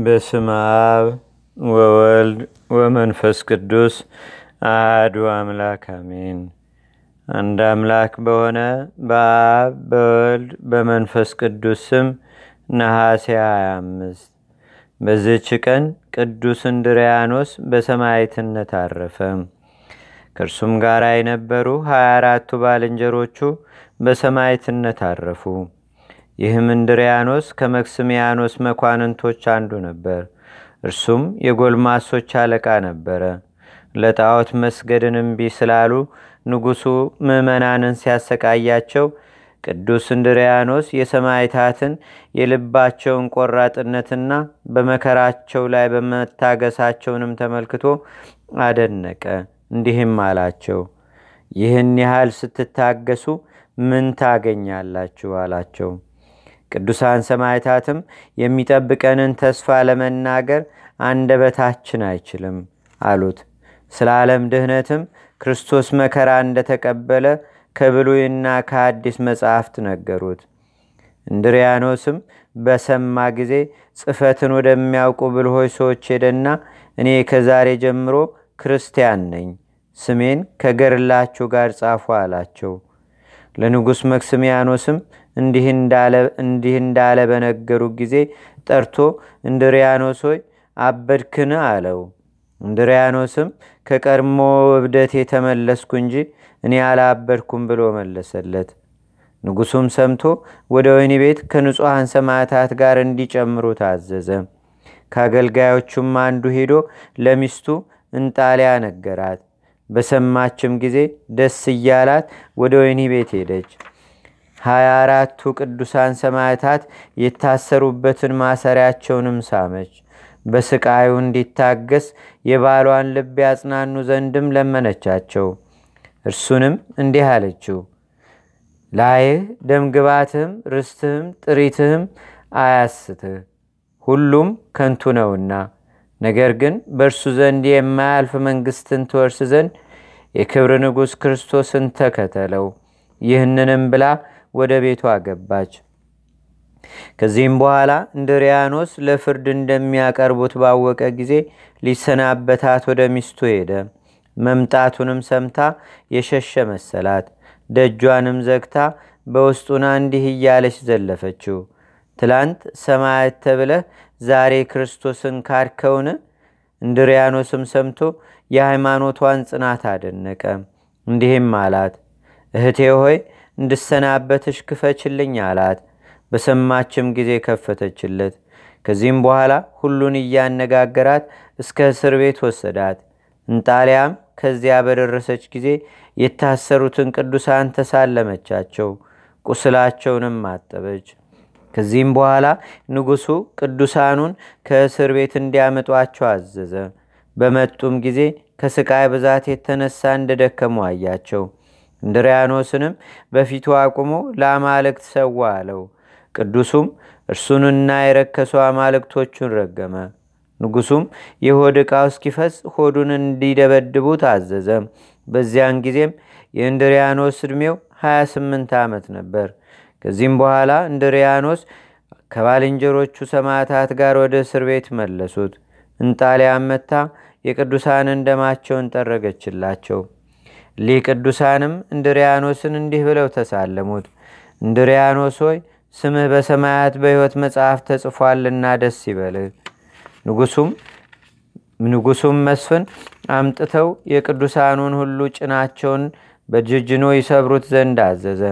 በስመ አብ ወወልድ ወመንፈስ ቅዱስ አህዱ አምላክ አሜን። አንድ አምላክ በሆነ በአብ በወልድ በመንፈስ ቅዱስ ስም ነሐሴ 25 በዚህች ቀን ቅዱስ እንድርያኖስ በሰማዕትነት አረፈ። ከእርሱም ጋር የነበሩ ሀያ አራቱ ባልንጀሮቹ በሰማዕትነት አረፉ። ይህም እንድርያኖስ ከመክስሚያኖስ መኳንንቶች አንዱ ነበር። እርሱም የጎልማሶች አለቃ ነበረ። ለጣዖት መስገድን እምቢ ስላሉ ንጉሡ ምዕመናንን ሲያሰቃያቸው ቅዱስ እንድርያኖስ የሰማዕታትን የልባቸውን ቆራጥነትና በመከራቸው ላይ በመታገሳቸውንም ተመልክቶ አደነቀ። እንዲህም አላቸው፣ ይህን ያህል ስትታገሱ ምን ታገኛላችሁ? አላቸው። ቅዱሳን ሰማዕታትም የሚጠብቀንን ተስፋ ለመናገር አንደበታችን አይችልም አሉት። ስለ ዓለም ድህነትም ክርስቶስ መከራ እንደተቀበለ ከብሉይና ከአዲስ መጽሐፍት ነገሩት። እንድሪያኖስም በሰማ ጊዜ ጽፈትን ወደሚያውቁ ብልሆች ሰዎች ሄደና እኔ ከዛሬ ጀምሮ ክርስቲያን ነኝ፣ ስሜን ከገርላችሁ ጋር ጻፉ አላቸው። ለንጉሥ መክስሚያኖስም እንዲህ እንዳለ በነገሩ ጊዜ ጠርቶ እንድሪያኖስ ሆይ አበድክን አለው። እንድሪያኖስም ከቀድሞ እብደት የተመለስኩ እንጂ እኔ አላበድኩም ብሎ መለሰለት። ንጉሱም ሰምቶ ወደ ወይኒ ቤት ከንጹሐን ሰማዕታት ጋር እንዲጨምሩ ታዘዘ። ከአገልጋዮቹም አንዱ ሄዶ ለሚስቱ እንጣሊያ ነገራት። በሰማችም ጊዜ ደስ እያላት ወደ ወይኒ ቤት ሄደች። ሀያ አራቱ ቅዱሳን ሰማዕታት የታሰሩበትን ማሰሪያቸውንም ሳመች። በስቃዩ እንዲታገስ የባሏን ልብ ያጽናኑ ዘንድም ለመነቻቸው። እርሱንም እንዲህ አለችው፣ ላይህ ደምግባትህም ርስትህም ጥሪትህም አያስትህ፣ ሁሉም ከንቱ ነውና ነገር ግን በእርሱ ዘንድ የማያልፍ መንግስትን ትወርስ ዘንድ የክብር ንጉሥ ክርስቶስን ተከተለው። ይህንንም ብላ ወደ ቤቷ ገባች። ከዚህም በኋላ እንድሪያኖስ ለፍርድ እንደሚያቀርቡት ባወቀ ጊዜ ሊሰናበታት ወደ ሚስቱ ሄደ። መምጣቱንም ሰምታ የሸሸ መሰላት። ደጇንም ዘግታ በውስጡና እንዲህ እያለች ዘለፈችው። ትላንት ሰማያት ተብለህ ዛሬ ክርስቶስን ካድከውን? እንድሪያኖስም ሰምቶ የሃይማኖቷን ጽናት አደነቀ። እንዲህም አላት፣ እህቴ ሆይ እንድሰናበትሽ ክፈችልኝ አላት። በሰማችም ጊዜ ከፈተችለት። ከዚህም በኋላ ሁሉን እያነጋገራት እስከ እስር ቤት ወሰዳት። እንጣሊያም ከዚያ በደረሰች ጊዜ የታሰሩትን ቅዱሳን ተሳለመቻቸው፣ ቁስላቸውንም አጠበች። ከዚህም በኋላ ንጉሡ ቅዱሳኑን ከእስር ቤት እንዲያመጧቸው አዘዘ። በመጡም ጊዜ ከስቃይ ብዛት የተነሳ እንደደከሙ አያቸው። እንድሪያኖስንም በፊቱ አቁሞ ለአማልክት ሰዋ አለው። ቅዱሱም እርሱንና የረከሱ አማልክቶቹን ረገመ። ንጉሱም የሆድ ዕቃው እስኪፈስ ሆዱን እንዲደበድቡ ታዘዘ። በዚያን ጊዜም የእንድሪያኖስ ዕድሜው 28 ዓመት ነበር። ከዚህም በኋላ እንድሪያኖስ ከባልንጀሮቹ ሰማዕታት ጋር ወደ እስር ቤት መለሱት። እንጣሊያን መታ የቅዱሳንን ደማቸውን ጠረገችላቸው። ሊህ ቅዱሳንም እንድሪያኖስን እንዲህ ብለው ተሳለሙት። እንድሪያኖስ ሆይ ስምህ በሰማያት በሕይወት መጽሐፍ ተጽፏልና ደስ ይበልህ። ንጉሱም መስፍን አምጥተው የቅዱሳኑን ሁሉ ጭናቸውን በጅጅኖ ይሰብሩት ዘንድ አዘዘ።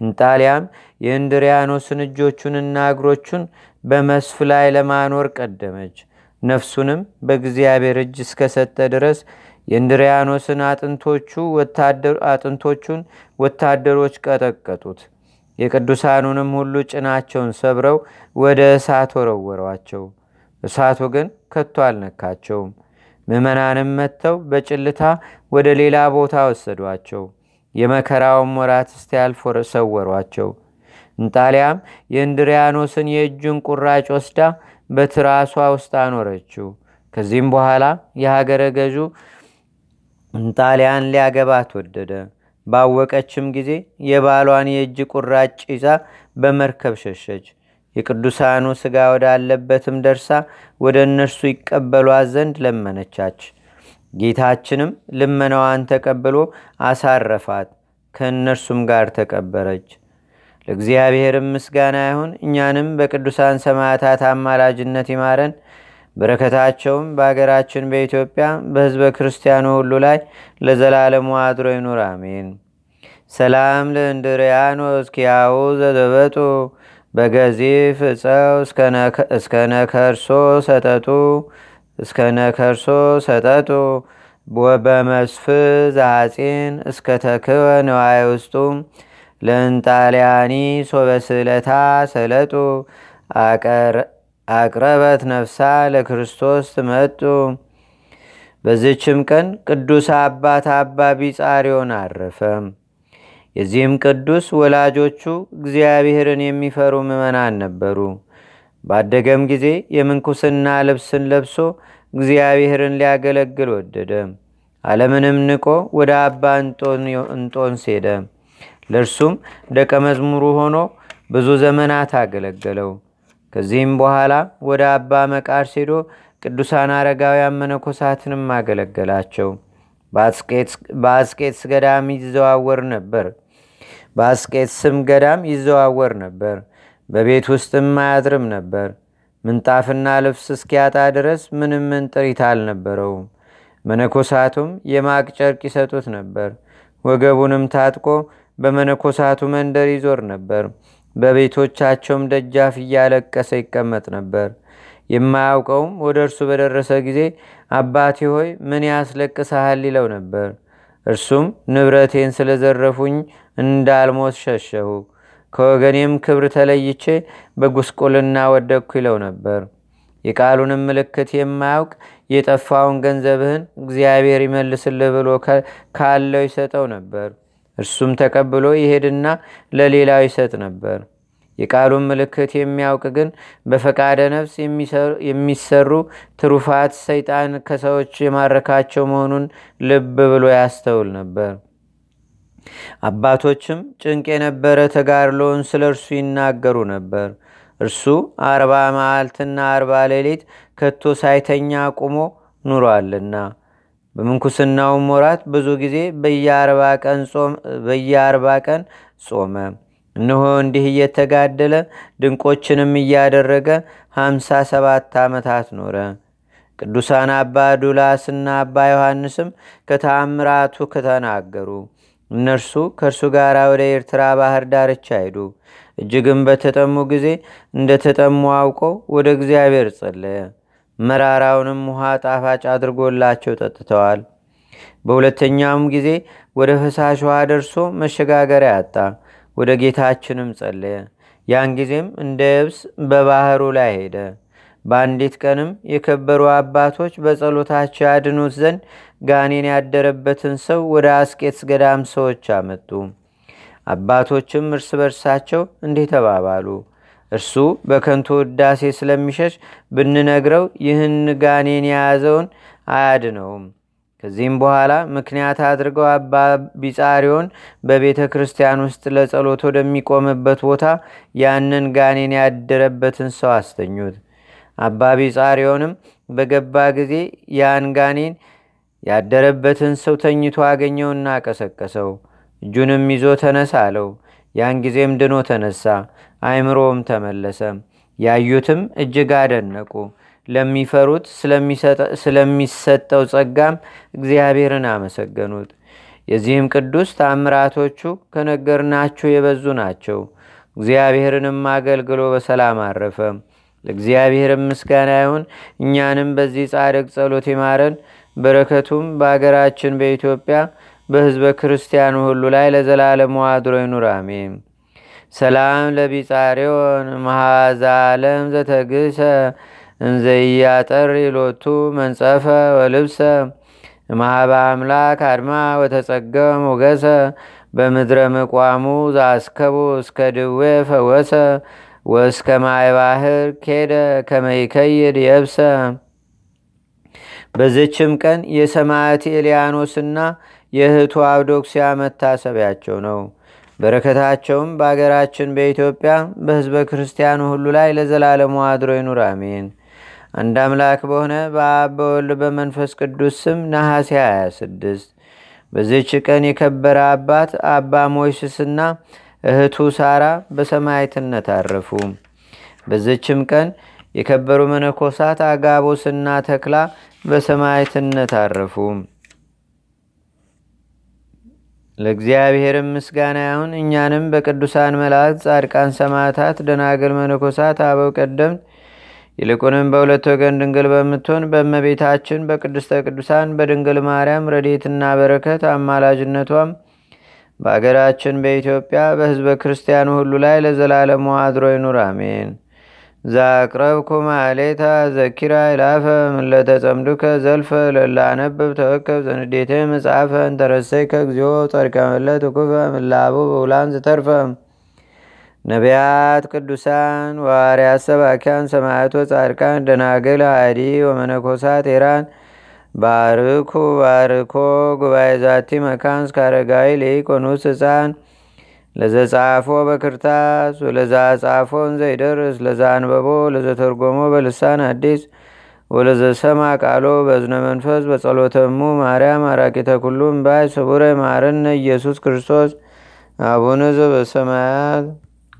እንጣሊያም የእንድሪያኖስን እጆቹንና እግሮቹን በመስፍ ላይ ለማኖር ቀደመች። ነፍሱንም በእግዚአብሔር እጅ እስከሰጠ ድረስ የእንድሪያኖስን አጥንቶቹን ወታደሮች ቀጠቀጡት። የቅዱሳኑንም ሁሉ ጭናቸውን ሰብረው ወደ እሳት ወረወሯቸው። እሳቱ ግን ከቶ አልነካቸውም። ምዕመናንም መጥተው በጭልታ ወደ ሌላ ቦታ ወሰዷቸው። የመከራውን ወራት እስቲያልፍ ሰወሯቸው። እንጣሊያም የእንድሪያኖስን የእጁን ቁራጭ ወስዳ በትራሷ ውስጥ አኖረችው። ከዚህም በኋላ የሀገረ ገዡ እንጣሊያን ሊያገባት ወደደ። ባወቀችም ጊዜ የባሏን የእጅ ቁራጭ ይዛ በመርከብ ሸሸች። የቅዱሳኑ ሥጋ ወዳለበትም ደርሳ ወደ እነርሱ ይቀበሏት ዘንድ ለመነቻች። ጌታችንም ልመናዋን ተቀብሎ አሳረፋት፣ ከእነርሱም ጋር ተቀበረች። ለእግዚአብሔርም ምስጋና ይሁን። እኛንም በቅዱሳን ሰማዕታት አማላጅነት ይማረን። በረከታቸውም በአገራችን በኢትዮጵያ በሕዝበ ክርስቲያኑ ሁሉ ላይ ለዘላለሙ አድሮ ይኑር፣ አሜን። ሰላም ለእንድርያኖስ ኪያሁ ዘዘበጡ በገዚፍ እፀው እስከ ነከርሶ ሰጠጡ እስከ ነከርሶ ሰጠጡ በመስፍ ዛሐፂን እስከ ተክወ ንዋይ ውስጡ ለእንጣልያኒ ሶበስለታ ሰለጡ አቅረበት ነፍሳ ለክርስቶስ ትመጡ። በዝችም ቀን ቅዱስ አባት አባ ቢጻሪዮን አረፈ። የዚህም ቅዱስ ወላጆቹ እግዚአብሔርን የሚፈሩ ምዕመናን ነበሩ። ባደገም ጊዜ የምንኩስና ልብስን ለብሶ እግዚአብሔርን ሊያገለግል ወደደ። ዓለምንም ንቆ ወደ አባ እንጦንስ ሄደ። ለእርሱም ደቀ መዝሙሩ ሆኖ ብዙ ዘመናት አገለገለው። ከዚህም በኋላ ወደ አባ መቃርስ ሄዶ ቅዱሳን አረጋውያን መነኮሳትንም አገለገላቸው። በአስቄትስ ገዳም ይዘዋወር ነበር። በአስቄትስም ገዳም ይዘዋወር ነበር። በቤት ውስጥም አያድርም ነበር። ምንጣፍና ልብስ እስኪያጣ ድረስ ምንም ምን ጥሪት አልነበረውም። መነኮሳቱም የማቅ ጨርቅ ይሰጡት ነበር። ወገቡንም ታጥቆ በመነኮሳቱ መንደር ይዞር ነበር። በቤቶቻቸውም ደጃፍ እያለቀሰ ይቀመጥ ነበር። የማያውቀውም ወደ እርሱ በደረሰ ጊዜ አባቴ ሆይ ምን ያስለቅሰሃል? ይለው ነበር። እርሱም ንብረቴን ስለዘረፉኝ እንዳልሞት ሸሸሁ፣ ከወገኔም ክብር ተለይቼ በጉስቁልና ወደቅኩ ይለው ነበር። የቃሉንም ምልክት የማያውቅ የጠፋውን ገንዘብህን እግዚአብሔር ይመልስልህ ብሎ ካለው ይሰጠው ነበር። እርሱም ተቀብሎ ይሄድና ለሌላው ይሰጥ ነበር። የቃሉን ምልክት የሚያውቅ ግን በፈቃደ ነፍስ የሚሰሩ ትሩፋት ሰይጣን ከሰዎች የማረካቸው መሆኑን ልብ ብሎ ያስተውል ነበር። አባቶችም ጭንቅ የነበረ ተጋድሎውን ስለ እርሱ ይናገሩ ነበር። እርሱ አርባ መዓልትና አርባ ሌሊት ከቶ ሳይተኛ ቁሞ ኑሯልና በምንኩስናውም ወራት ብዙ ጊዜ በየአርባ ቀን ጾመ። እነሆ እንዲህ እየተጋደለ ድንቆችንም እያደረገ ሀምሳ ሰባት ዓመታት ኖረ። ቅዱሳን አባ ዱላስና አባ ዮሐንስም ከተአምራቱ ከተናገሩ። እነርሱ ከእርሱ ጋር ወደ ኤርትራ ባህር ዳርቻ ሄዱ። እጅግም በተጠሙ ጊዜ እንደ ተጠሙ አውቀው ወደ እግዚአብሔር ጸለየ። መራራውንም ውሃ ጣፋጭ አድርጎላቸው ጠጥተዋል። በሁለተኛውም ጊዜ ወደ ፈሳሽ ውሃ ደርሶ መሸጋገሪያ አጣ። ወደ ጌታችንም ጸለየ። ያን ጊዜም እንደ የብስ በባህሩ ላይ ሄደ። በአንዲት ቀንም የከበሩ አባቶች በጸሎታቸው ያድኑት ዘንድ ጋኔን ያደረበትን ሰው ወደ አስቄትስ ገዳም ሰዎች አመጡ። አባቶችም እርስ በርሳቸው እንዲህ ተባባሉ። እርሱ በከንቱ ውዳሴ ስለሚሸሽ ብንነግረው ይህን ጋኔን የያዘውን አያድነውም። ከዚህም በኋላ ምክንያት አድርገው አባ ቢጻሪዮን በቤተ ክርስቲያን ውስጥ ለጸሎት ወደሚቆምበት ቦታ ያንን ጋኔን ያደረበትን ሰው አስተኙት። አባ ቢጻሪዮንም በገባ ጊዜ ያን ጋኔን ያደረበትን ሰው ተኝቶ አገኘውና ቀሰቀሰው። እጁንም ይዞ ተነሳ አለው። ያን ጊዜም ድኖ ተነሳ፣ አይምሮም ተመለሰ። ያዩትም እጅግ አደነቁ። ለሚፈሩት ስለሚሰጠው ጸጋም እግዚአብሔርን አመሰገኑት። የዚህም ቅዱስ ታምራቶቹ ከነገርናችሁ የበዙ ናቸው። እግዚአብሔርንም አገልግሎ በሰላም አረፈ። ለእግዚአብሔርም ምስጋና ይሁን። እኛንም በዚህ ጻድቅ ጸሎት ይማረን። በረከቱም በአገራችን በኢትዮጵያ በሕዝበ ክርስቲያኑ ሁሉ ላይ ለዘላለሙ አድሮ ይኑር፣ አሜን። ሰላም ለቢጻሬዮን መሃዛ ዘተግሰ እንዘያጠር ሎቱ መንጸፈ ወልብሰ ማህበ አምላክ አድማ ወተጸገ ሞገሰ በምድረ ምቋሙ ዛስከቡ እስከ ድዌ ፈወሰ ወእስከ ማይ ባህር ኬደ ከመይከይድ የብሰ። በዝችም ቀን የሰማዕት ኤልያኖስና የእህቱ አብዶክሲያ መታሰቢያቸው ነው። በረከታቸውም በአገራችን በኢትዮጵያ በሕዝበ ክርስቲያኑ ሁሉ ላይ ለዘላለሙ አድሮ ይኑር፣ አሜን። አንድ አምላክ በሆነ በአብ በወልድ በመንፈስ ቅዱስ ስም ነሐሴ 26 በዚህች ቀን የከበረ አባት አባ ሞይስስና እህቱ ሳራ በሰማይትነት አረፉ። በዚችም ቀን የከበሩ መነኮሳት አጋቦስና ተክላ በሰማይትነት አረፉ። ለእግዚአብሔርም ምስጋና ይሁን። እኛንም በቅዱሳን መላእክት፣ ጻድቃን፣ ሰማዕታት፣ ደናግል፣ መነኮሳት፣ አበው ቀደምት ይልቁንም በሁለት ወገን ድንግል በምትሆን በእመቤታችን በቅድስተ ቅዱሳን በድንግል ማርያም ረዴትና በረከት አማላጅነቷም በአገራችን በኢትዮጵያ በሕዝበ ክርስቲያኑ ሁሉ ላይ ለዘላለሙ አድሮ ይኑር፣ አሜን። ዛቅረብኩ ማሌታ ዘኪራ ይላፈ ምለተጸምዱከ ዘልፈ ለላነብብ ተወከብ ዘንዴቴ መጽሐፈ እንተረሰይከ እግዚኦ ጸድቀመለት ኩፈ ምላቡ በውላን ዝተርፈ ነቢያት፣ ቅዱሳን፣ ዋርያት፣ ሰባኪያን፣ ሰማያቶ፣ ጻድቃን፣ ደናግል፣ አዲ ወመነኮሳት ኤራን ባርኩ ባርኮ ጉባኤ ዛቲ መካን እስካረጋዊ ሊቆኑስ ህፃን ለዘጻፎ በክርታስ ወለዛ ጻፎን ዘይደርስ ለዛ አንበቦ ለዘተርጎሞ በልሳን አዲስ ወለዘሰማ ቃሎ በዝነ መንፈስ በጸሎተሙ ማርያም አራቂተ ኩሉም ባይ ስቡረ ማርነ ኢየሱስ ክርስቶስ አቡነ ዘበሰማያት